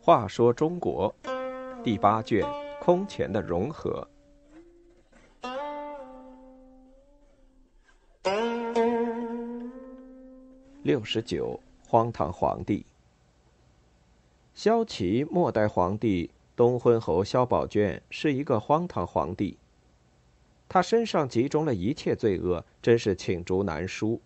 话说中国第八卷空前的融合。六十九，荒唐皇帝。萧齐末代皇帝东昏侯萧宝卷是一个荒唐皇帝，他身上集中了一切罪恶，真是罄竹难书。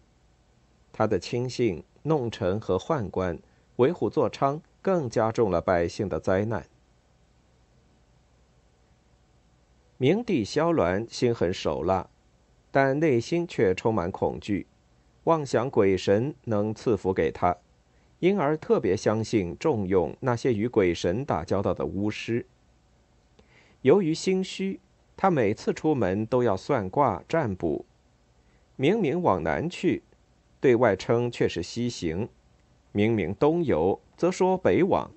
他的亲信、弄臣和宦官为虎作伥。更加重了百姓的灾难。明帝萧鸾心狠手辣，但内心却充满恐惧，妄想鬼神能赐福给他，因而特别相信重用那些与鬼神打交道的巫师。由于心虚，他每次出门都要算卦占卜，明明往南去，对外称却是西行；明明东游。则说北往，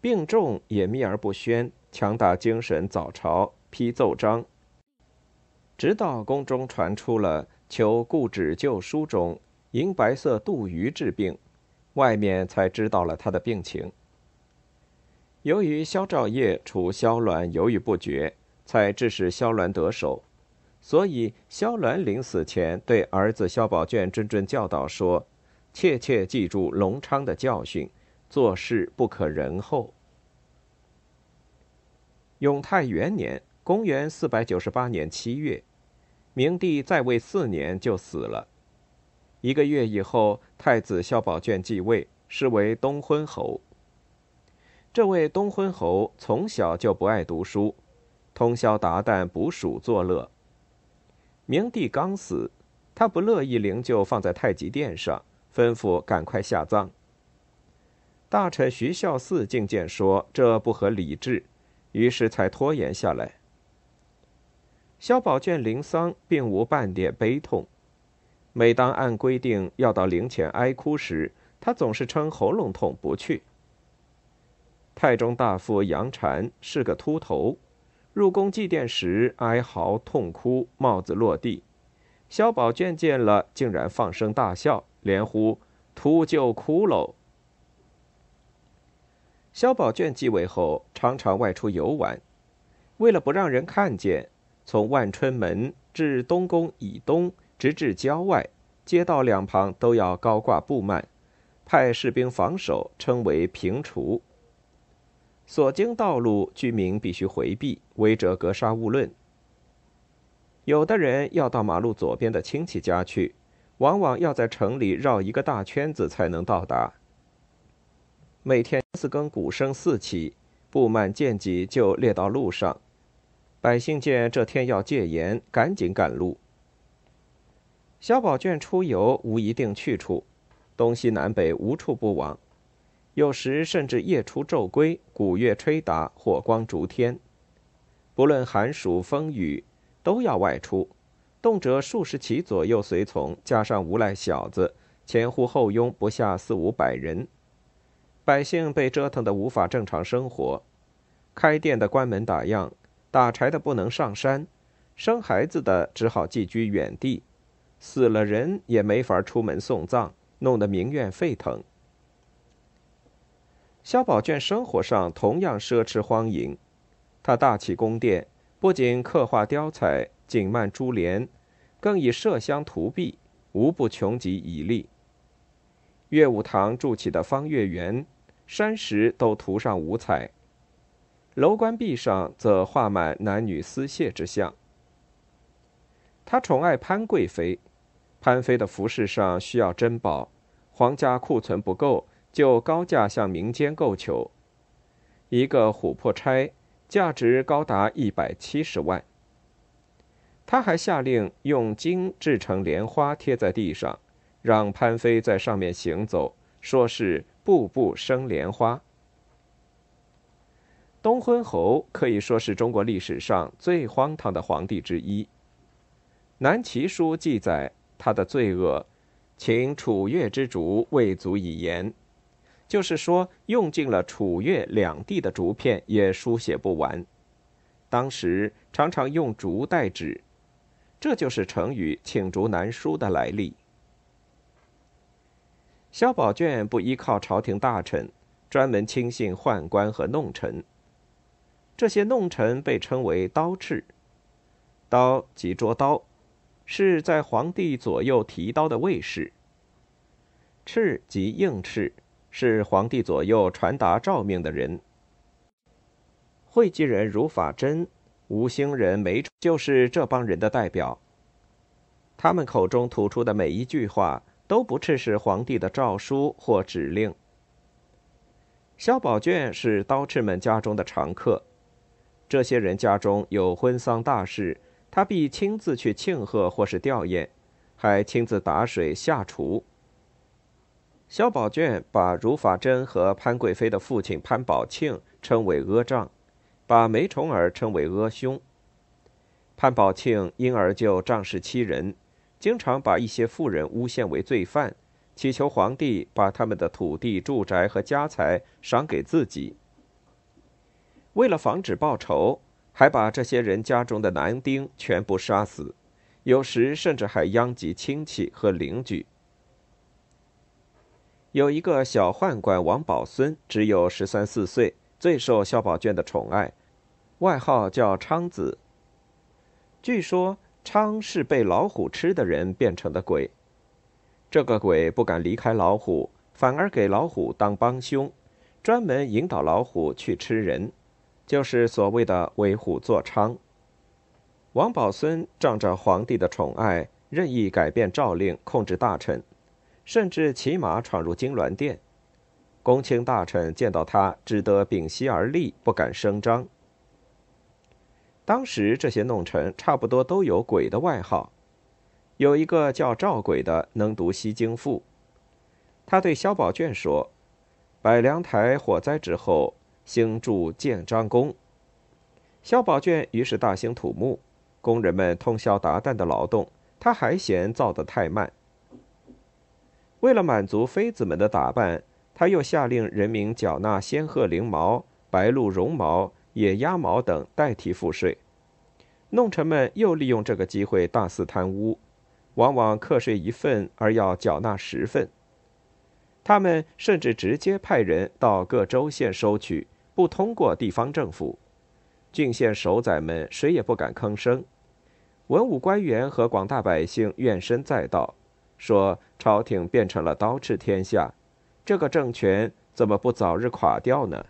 病重也秘而不宣，强打精神，早朝批奏章。直到宫中传出了求故纸旧书中银白色杜鱼治病，外面才知道了他的病情。由于萧兆业除萧鸾犹豫不决，才致使萧鸾得手，所以萧鸾临死前对儿子萧宝卷谆谆教导说。切切记住隆昌的教训，做事不可仁厚。永泰元年（公元498年七月），明帝在位四年就死了。一个月以后，太子萧宝卷继位，是为东昏侯。这位东昏侯从小就不爱读书，通宵达旦捕鼠作乐。明帝刚死，他不乐意灵柩放在太极殿上。吩咐赶快下葬。大臣徐孝嗣进谏说这不合礼制，于是才拖延下来。萧宝卷临丧并无半点悲痛，每当按规定要到灵前哀哭时，他总是称喉咙痛不去。太中大夫杨禅是个秃头，入宫祭奠时哀嚎痛哭，帽子落地。萧宝卷见了，竟然放声大笑。连呼秃鹫骷髅。萧宝卷继位后，常常外出游玩。为了不让人看见，从万春门至东宫以东，直至郊外，街道两旁都要高挂布幔，派士兵防守，称为平除。所经道路，居民必须回避，违者格杀勿论。有的人要到马路左边的亲戚家去。往往要在城里绕一个大圈子才能到达。每天四更鼓声四起，布幔见己就列到路上。百姓见这天要戒严，赶紧赶路。萧宝卷出游无一定去处，东西南北无处不往，有时甚至夜出昼归，鼓乐吹打，火光烛天，不论寒暑风雨，都要外出。动辄数十骑左右随从，加上无赖小子，前呼后拥，不下四五百人。百姓被折腾得无法正常生活，开店的关门打烊，打柴的不能上山，生孩子的只好寄居远地，死了人也没法出门送葬，弄得民怨沸腾。萧宝卷生活上同样奢侈荒淫，他大起宫殿，不仅刻画雕彩。锦幔珠帘，更以麝香涂壁，无不穷极以丽。乐舞堂筑起的方月园，山石都涂上五彩，楼观壁上则画满男女私械之像。他宠爱潘贵妃，潘妃的服饰上需要珍宝，皇家库存不够，就高价向民间购求。一个琥珀钗，价值高达一百七十万。他还下令用金制成莲花贴在地上，让潘妃在上面行走，说是步步生莲花。东昏侯可以说是中国历史上最荒唐的皇帝之一。南齐书记载他的罪恶，请楚越之主未足以言，就是说用尽了楚越两地的竹片也书写不完。当时常常用竹代纸。这就是成语“罄竹难书”的来历。萧宝卷不依靠朝廷大臣，专门亲信宦官和弄臣。这些弄臣被称为刀翅，刀即捉刀，是在皇帝左右提刀的卫士。敕即应敕，是皇帝左右传达诏命的人。会稽人如法真、吴兴人梅就是这帮人的代表。他们口中吐出的每一句话。都不啻是皇帝的诏书或指令。萧宝卷是刀敕们家中的常客，这些人家中有婚丧大事，他必亲自去庆贺或是吊唁，还亲自打水下厨。萧宝卷把如法珍和潘贵妃的父亲潘宝庆称为阿丈，把梅重儿称为阿兄。潘宝庆因而就仗势欺人。经常把一些富人诬陷为罪犯，祈求皇帝把他们的土地、住宅和家财赏给自己。为了防止报仇，还把这些人家中的男丁全部杀死，有时甚至还殃及亲戚和邻居。有一个小宦官王宝孙，只有十三四岁，最受萧宝卷的宠爱，外号叫昌子。据说。昌是被老虎吃的人变成的鬼，这个鬼不敢离开老虎，反而给老虎当帮凶，专门引导老虎去吃人，就是所谓的为虎作伥。王宝孙仗着皇帝的宠爱，任意改变诏令，控制大臣，甚至骑马闯入金銮殿。公卿大臣见到他，只得屏息而立，不敢声张。当时这些弄臣差不多都有鬼的外号，有一个叫赵鬼的，能读西京赋。他对萧宝卷说：“百梁台火灾之后，兴筑建章宫。”萧宝卷于是大兴土木，工人们通宵达旦的劳动，他还嫌造得太慢。为了满足妃子们的打扮，他又下令人民缴纳仙鹤翎毛、白鹿绒毛。野鸭毛等代替赋税，弄臣们又利用这个机会大肆贪污，往往课税一份而要缴纳十份。他们甚至直接派人到各州县收取，不通过地方政府。郡县守宰们谁也不敢吭声。文武官员和广大百姓怨声载道，说朝廷变成了刀吃天下，这个政权怎么不早日垮掉呢？